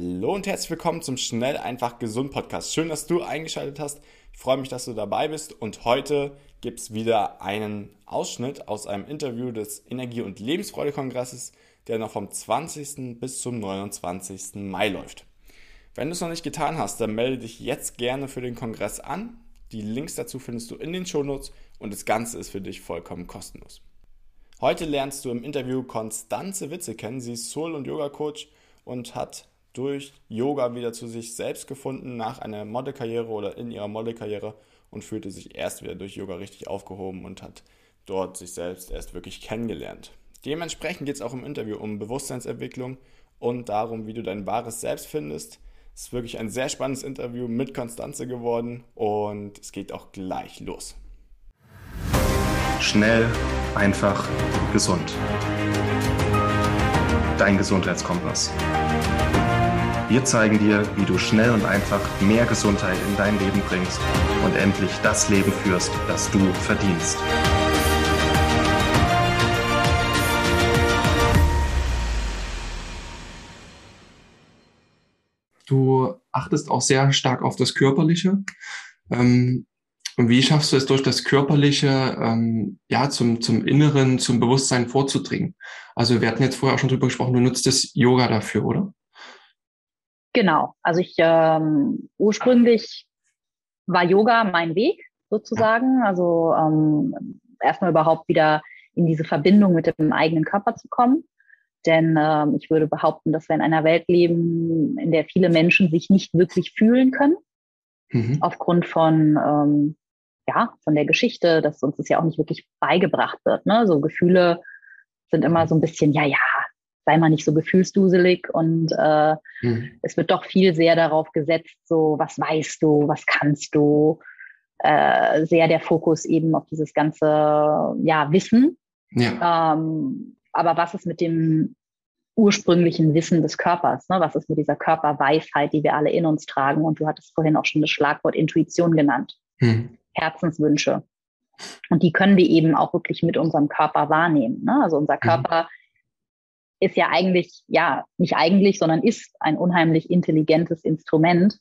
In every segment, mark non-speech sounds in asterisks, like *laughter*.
Hallo und herzlich willkommen zum Schnell einfach gesund Podcast. Schön, dass du eingeschaltet hast. Ich freue mich, dass du dabei bist und heute gibt es wieder einen Ausschnitt aus einem Interview des Energie- und Lebensfreude-Kongresses, der noch vom 20. bis zum 29. Mai läuft. Wenn du es noch nicht getan hast, dann melde dich jetzt gerne für den Kongress an. Die Links dazu findest du in den Shownotes und das Ganze ist für dich vollkommen kostenlos. Heute lernst du im Interview Konstanze Witze kennen. Sie ist Soul- und Yoga-Coach und hat durch Yoga wieder zu sich selbst gefunden nach einer Modelkarriere oder in ihrer Modelkarriere und fühlte sich erst wieder durch Yoga richtig aufgehoben und hat dort sich selbst erst wirklich kennengelernt. Dementsprechend geht es auch im Interview um Bewusstseinsentwicklung und darum, wie du dein wahres Selbst findest. Es ist wirklich ein sehr spannendes Interview mit Konstanze geworden und es geht auch gleich los. Schnell, einfach, gesund. Dein Gesundheitskompass. Wir zeigen dir, wie du schnell und einfach mehr Gesundheit in dein Leben bringst und endlich das Leben führst, das du verdienst. Du achtest auch sehr stark auf das Körperliche. Ähm, und wie schaffst du es durch das Körperliche, ähm, ja, zum, zum Inneren, zum Bewusstsein vorzudringen? Also wir hatten jetzt vorher auch schon drüber gesprochen, du nutzt das Yoga dafür, oder? Genau. Also ich ähm, ursprünglich war Yoga mein Weg sozusagen. Also ähm, erstmal überhaupt wieder in diese Verbindung mit dem eigenen Körper zu kommen. Denn ähm, ich würde behaupten, dass wir in einer Welt leben, in der viele Menschen sich nicht wirklich fühlen können. Mhm. Aufgrund von, ähm, ja, von der Geschichte, dass uns das ja auch nicht wirklich beigebracht wird. Ne? So Gefühle sind immer so ein bisschen, ja, ja, sei mal nicht so gefühlsduselig und äh, mhm. es wird doch viel sehr darauf gesetzt, so was weißt du, was kannst du, äh, sehr der Fokus eben auf dieses ganze ja Wissen. Ja. Ähm, aber was ist mit dem ursprünglichen Wissen des Körpers? Ne? Was ist mit dieser Körperweisheit, die wir alle in uns tragen? Und du hattest vorhin auch schon das Schlagwort Intuition genannt. Mhm. Herzenswünsche. Und die können wir eben auch wirklich mit unserem Körper wahrnehmen. Ne? Also unser mhm. Körper ist ja eigentlich, ja, nicht eigentlich, sondern ist ein unheimlich intelligentes Instrument,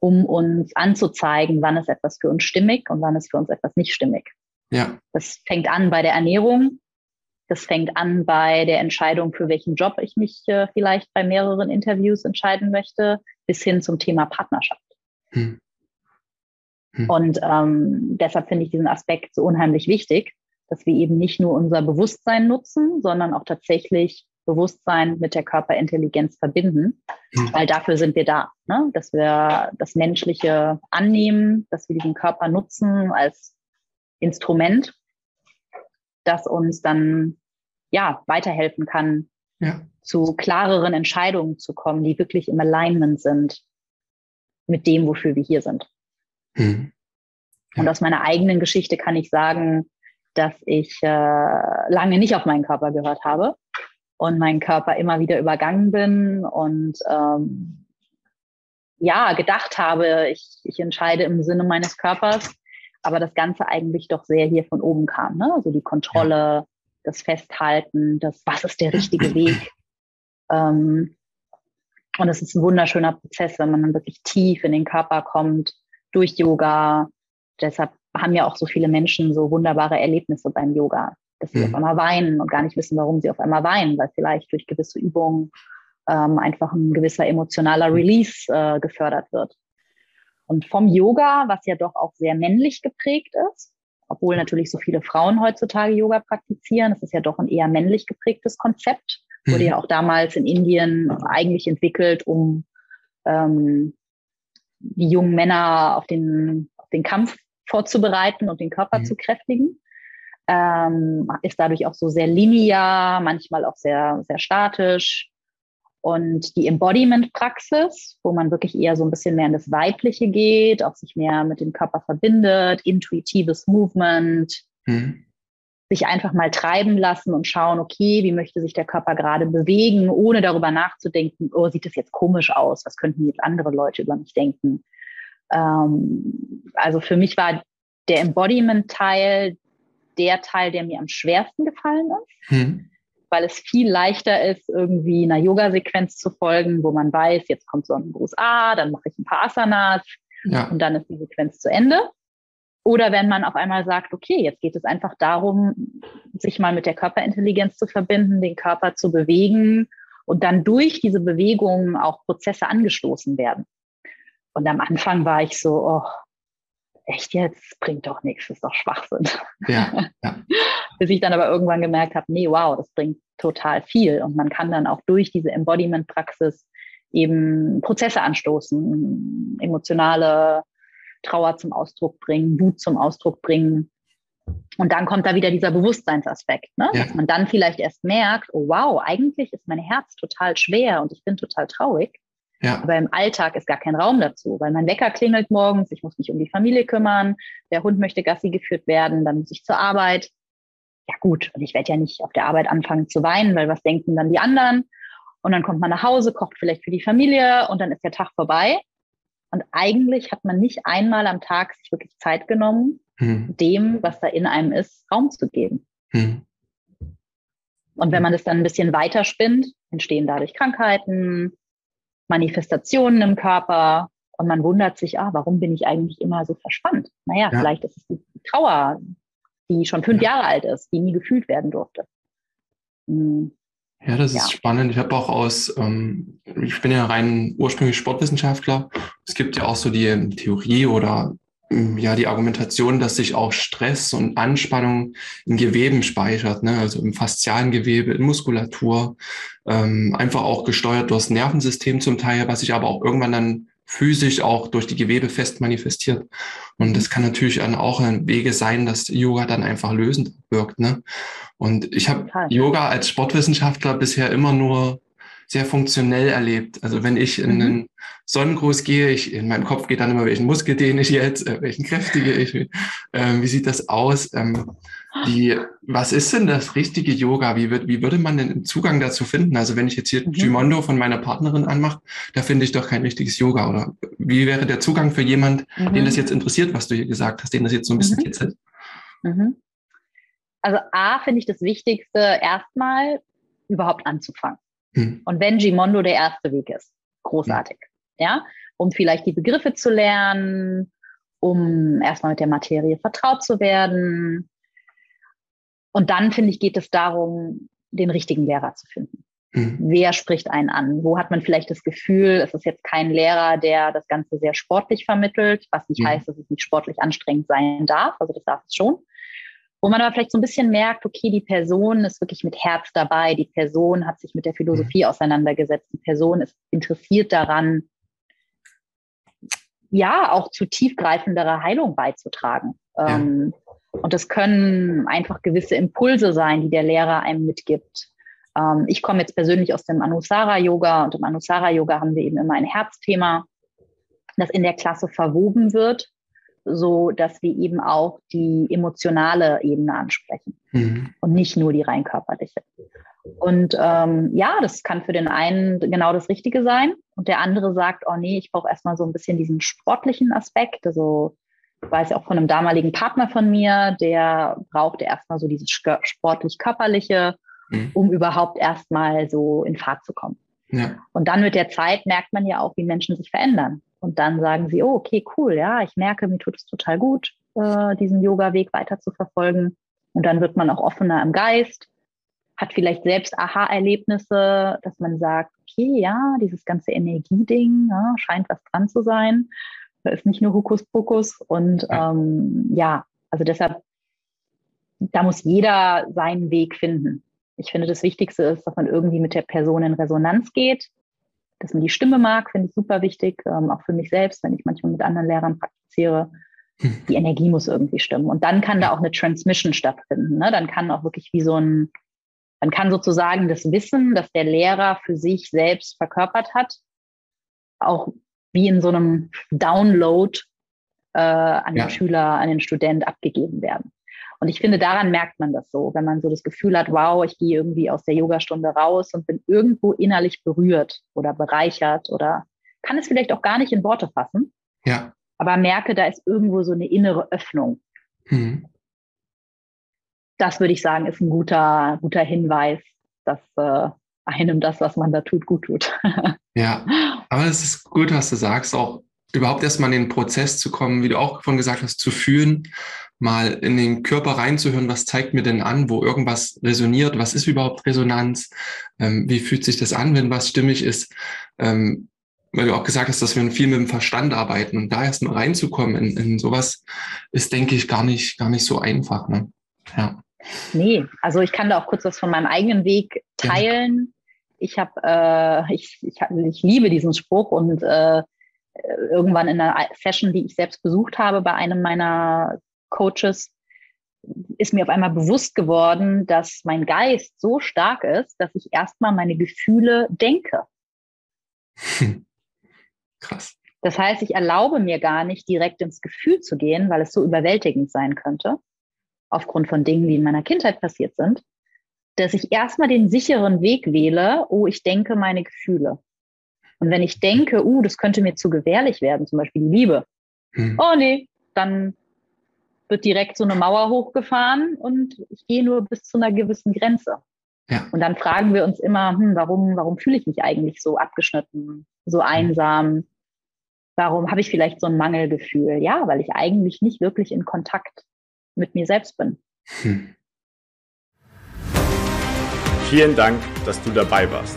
um uns anzuzeigen, wann ist etwas für uns stimmig und wann ist für uns etwas nicht stimmig. Ja. Das fängt an bei der Ernährung. Das fängt an bei der Entscheidung, für welchen Job ich mich äh, vielleicht bei mehreren Interviews entscheiden möchte, bis hin zum Thema Partnerschaft. Hm. Hm. Und ähm, deshalb finde ich diesen Aspekt so unheimlich wichtig, dass wir eben nicht nur unser Bewusstsein nutzen, sondern auch tatsächlich Bewusstsein mit der Körperintelligenz verbinden, mhm. weil dafür sind wir da, ne? dass wir das Menschliche annehmen, dass wir diesen Körper nutzen als Instrument, das uns dann ja weiterhelfen kann, ja. zu klareren Entscheidungen zu kommen, die wirklich im Alignment sind mit dem, wofür wir hier sind. Mhm. Ja. Und aus meiner eigenen Geschichte kann ich sagen, dass ich äh, lange nicht auf meinen Körper gehört habe und meinen Körper immer wieder übergangen bin und ähm, ja, gedacht habe, ich, ich entscheide im Sinne meines Körpers, aber das Ganze eigentlich doch sehr hier von oben kam. Ne? Also die Kontrolle, ja. das Festhalten, das, was ist der richtige Weg. Ähm, und es ist ein wunderschöner Prozess, wenn man dann wirklich tief in den Körper kommt, durch Yoga. Deshalb haben ja auch so viele Menschen so wunderbare Erlebnisse beim Yoga dass sie mhm. auf einmal weinen und gar nicht wissen, warum sie auf einmal weinen, weil vielleicht durch gewisse Übungen ähm, einfach ein gewisser emotionaler Release äh, gefördert wird. Und vom Yoga, was ja doch auch sehr männlich geprägt ist, obwohl natürlich so viele Frauen heutzutage Yoga praktizieren, es ist ja doch ein eher männlich geprägtes Konzept, wurde mhm. ja auch damals in Indien eigentlich entwickelt, um ähm, die jungen Männer auf den, auf den Kampf vorzubereiten und den Körper mhm. zu kräftigen ähm, ist dadurch auch so sehr linear, manchmal auch sehr, sehr statisch. Und die Embodiment-Praxis, wo man wirklich eher so ein bisschen mehr in das Weibliche geht, auch sich mehr mit dem Körper verbindet, intuitives Movement, mhm. sich einfach mal treiben lassen und schauen, okay, wie möchte sich der Körper gerade bewegen, ohne darüber nachzudenken, oh, sieht das jetzt komisch aus, was könnten jetzt andere Leute über mich denken. Ähm, also für mich war der Embodiment-Teil der Teil, der mir am schwersten gefallen ist. Hm. weil es viel leichter ist, irgendwie einer Yoga-Sequenz zu folgen, wo man weiß, jetzt kommt so ein Gruß A, dann mache ich ein paar Asanas ja. und dann ist die Sequenz zu Ende. Oder wenn man auf einmal sagt, okay, jetzt geht es einfach darum, sich mal mit der Körperintelligenz zu verbinden, den Körper zu bewegen und dann durch diese Bewegungen auch Prozesse angestoßen werden. Und am Anfang war ich so, oh, echt jetzt, bringt doch nichts, ist doch Schwachsinn. Ja, *laughs* ja. Bis ich dann aber irgendwann gemerkt habe, nee, wow, das bringt total viel. Und man kann dann auch durch diese Embodiment-Praxis eben Prozesse anstoßen, emotionale Trauer zum Ausdruck bringen, Wut zum Ausdruck bringen. Und dann kommt da wieder dieser Bewusstseinsaspekt, ne? Ja. dass man dann vielleicht erst merkt, oh wow, eigentlich ist mein Herz total schwer und ich bin total traurig. Ja. Aber im Alltag ist gar kein Raum dazu, weil mein Wecker klingelt morgens, ich muss mich um die Familie kümmern, der Hund möchte Gassi geführt werden, dann muss ich zur Arbeit. Ja gut, und ich werde ja nicht auf der Arbeit anfangen zu weinen, weil was denken dann die anderen? Und dann kommt man nach Hause, kocht vielleicht für die Familie und dann ist der Tag vorbei. Und eigentlich hat man nicht einmal am Tag sich wirklich Zeit genommen, hm. dem, was da in einem ist, Raum zu geben. Hm. Und wenn man das dann ein bisschen weiter spinnt, entstehen dadurch Krankheiten, Manifestationen im Körper und man wundert sich, ah, warum bin ich eigentlich immer so verspannt? Naja, ja. vielleicht ist es die Trauer, die schon fünf ja. Jahre alt ist, die nie gefühlt werden durfte. Hm. Ja, das ist ja. spannend. Ich habe auch aus, ähm, ich bin ja rein ursprünglich Sportwissenschaftler. Es gibt ja auch so die Theorie oder ja die Argumentation, dass sich auch Stress und Anspannung in Geweben speichert, ne? also im faszialen Gewebe, in Muskulatur, ähm, einfach auch gesteuert durch das Nervensystem zum Teil, was sich aber auch irgendwann dann physisch auch durch die Gewebe fest manifestiert. Und das kann natürlich dann auch ein Wege sein, dass Yoga dann einfach lösend wirkt. Ne? Und ich habe Yoga als Sportwissenschaftler bisher immer nur sehr funktionell erlebt. Also wenn ich in mhm. einen Sonnengruß gehe, ich, in meinem Kopf geht dann immer, welchen Muskel dehne ich jetzt, äh, welchen kräftige ich, äh, wie sieht das aus? Ähm, die, was ist denn das richtige Yoga? Wie, wird, wie würde man denn einen Zugang dazu finden? Also wenn ich jetzt hier mhm. Gimondo von meiner Partnerin anmache, da finde ich doch kein richtiges Yoga. Oder wie wäre der Zugang für jemand, mhm. den das jetzt interessiert, was du hier gesagt hast, den das jetzt so ein bisschen mhm. kitzelt? Mhm. Also A finde ich das Wichtigste, erstmal überhaupt anzufangen. Mhm. Und wenn Gimondo der erste Weg ist, großartig. Mhm. Ja, um vielleicht die Begriffe zu lernen, um erstmal mit der Materie vertraut zu werden, und dann, finde ich, geht es darum, den richtigen Lehrer zu finden. Mhm. Wer spricht einen an? Wo hat man vielleicht das Gefühl, es ist jetzt kein Lehrer, der das Ganze sehr sportlich vermittelt, was nicht mhm. heißt, dass es nicht sportlich anstrengend sein darf. Also das darf es schon. Wo man aber vielleicht so ein bisschen merkt, okay, die Person ist wirklich mit Herz dabei, die Person hat sich mit der Philosophie mhm. auseinandergesetzt, die Person ist interessiert daran, ja, auch zu tiefgreifenderer Heilung beizutragen. Ja. Ähm, und das können einfach gewisse Impulse sein, die der Lehrer einem mitgibt. Ähm, ich komme jetzt persönlich aus dem Anusara-Yoga und im Anusara-Yoga haben wir eben immer ein Herzthema, das in der Klasse verwoben wird, so dass wir eben auch die emotionale Ebene ansprechen mhm. und nicht nur die rein körperliche. Und ähm, ja, das kann für den einen genau das Richtige sein und der andere sagt, oh nee, ich brauche erstmal so ein bisschen diesen sportlichen Aspekt, also weiß auch von einem damaligen Partner von mir, der brauchte erstmal so dieses sportlich-körperliche, mhm. um überhaupt erstmal so in Fahrt zu kommen. Ja. Und dann mit der Zeit merkt man ja auch, wie Menschen sich verändern. Und dann sagen sie, oh, okay, cool, ja, ich merke, mir tut es total gut, äh, diesen Yoga-Weg weiter zu verfolgen. Und dann wird man auch offener im Geist, hat vielleicht selbst Aha-Erlebnisse, dass man sagt, okay, ja, dieses ganze Energieding ja, scheint was dran zu sein. Da ist nicht nur Hokuspokus. Und ähm, ja, also deshalb, da muss jeder seinen Weg finden. Ich finde, das Wichtigste ist, dass man irgendwie mit der Person in Resonanz geht, dass man die Stimme mag, finde ich super wichtig, ähm, auch für mich selbst, wenn ich manchmal mit anderen Lehrern praktiziere. Hm. Die Energie muss irgendwie stimmen. Und dann kann da auch eine Transmission stattfinden. Ne? Dann kann auch wirklich wie so ein, dann kann sozusagen das Wissen, das der Lehrer für sich selbst verkörpert hat, auch wie in so einem Download äh, an ja. den Schüler, an den Student abgegeben werden. Und ich finde, daran merkt man das so, wenn man so das Gefühl hat, wow, ich gehe irgendwie aus der Yogastunde raus und bin irgendwo innerlich berührt oder bereichert oder kann es vielleicht auch gar nicht in Worte fassen. Ja. Aber merke, da ist irgendwo so eine innere Öffnung. Mhm. Das würde ich sagen, ist ein guter, guter Hinweis, dass äh, einem das, was man da tut, gut tut. *laughs* ja, aber es ist gut, was du sagst, auch überhaupt erstmal in den Prozess zu kommen, wie du auch von gesagt hast, zu fühlen, mal in den Körper reinzuhören, was zeigt mir denn an, wo irgendwas resoniert, was ist überhaupt Resonanz, ähm, wie fühlt sich das an, wenn was stimmig ist. Ähm, weil du auch gesagt hast, dass wir viel mit dem Verstand arbeiten und da erstmal reinzukommen in, in sowas ist, denke ich, gar nicht, gar nicht so einfach. Ne? Ja. Nee, also ich kann da auch kurz was von meinem eigenen Weg teilen. Ja. Ich habe, äh, ich, ich, ich liebe diesen Spruch und äh, irgendwann in einer Session, die ich selbst besucht habe bei einem meiner Coaches, ist mir auf einmal bewusst geworden, dass mein Geist so stark ist, dass ich erstmal meine Gefühle denke. *laughs* Krass. Das heißt, ich erlaube mir gar nicht direkt ins Gefühl zu gehen, weil es so überwältigend sein könnte, aufgrund von Dingen, die in meiner Kindheit passiert sind, dass ich erstmal den sicheren Weg wähle, oh, ich denke meine Gefühle. Und wenn ich denke, uh, das könnte mir zu gefährlich werden, zum Beispiel die Liebe, hm. oh nee, dann wird direkt so eine Mauer hochgefahren und ich gehe nur bis zu einer gewissen Grenze. Ja. Und dann fragen wir uns immer, hm, warum, warum fühle ich mich eigentlich so abgeschnitten, so einsam? Warum habe ich vielleicht so ein Mangelgefühl? Ja, weil ich eigentlich nicht wirklich in Kontakt mit mir selbst bin. Hm. Vielen Dank, dass du dabei warst.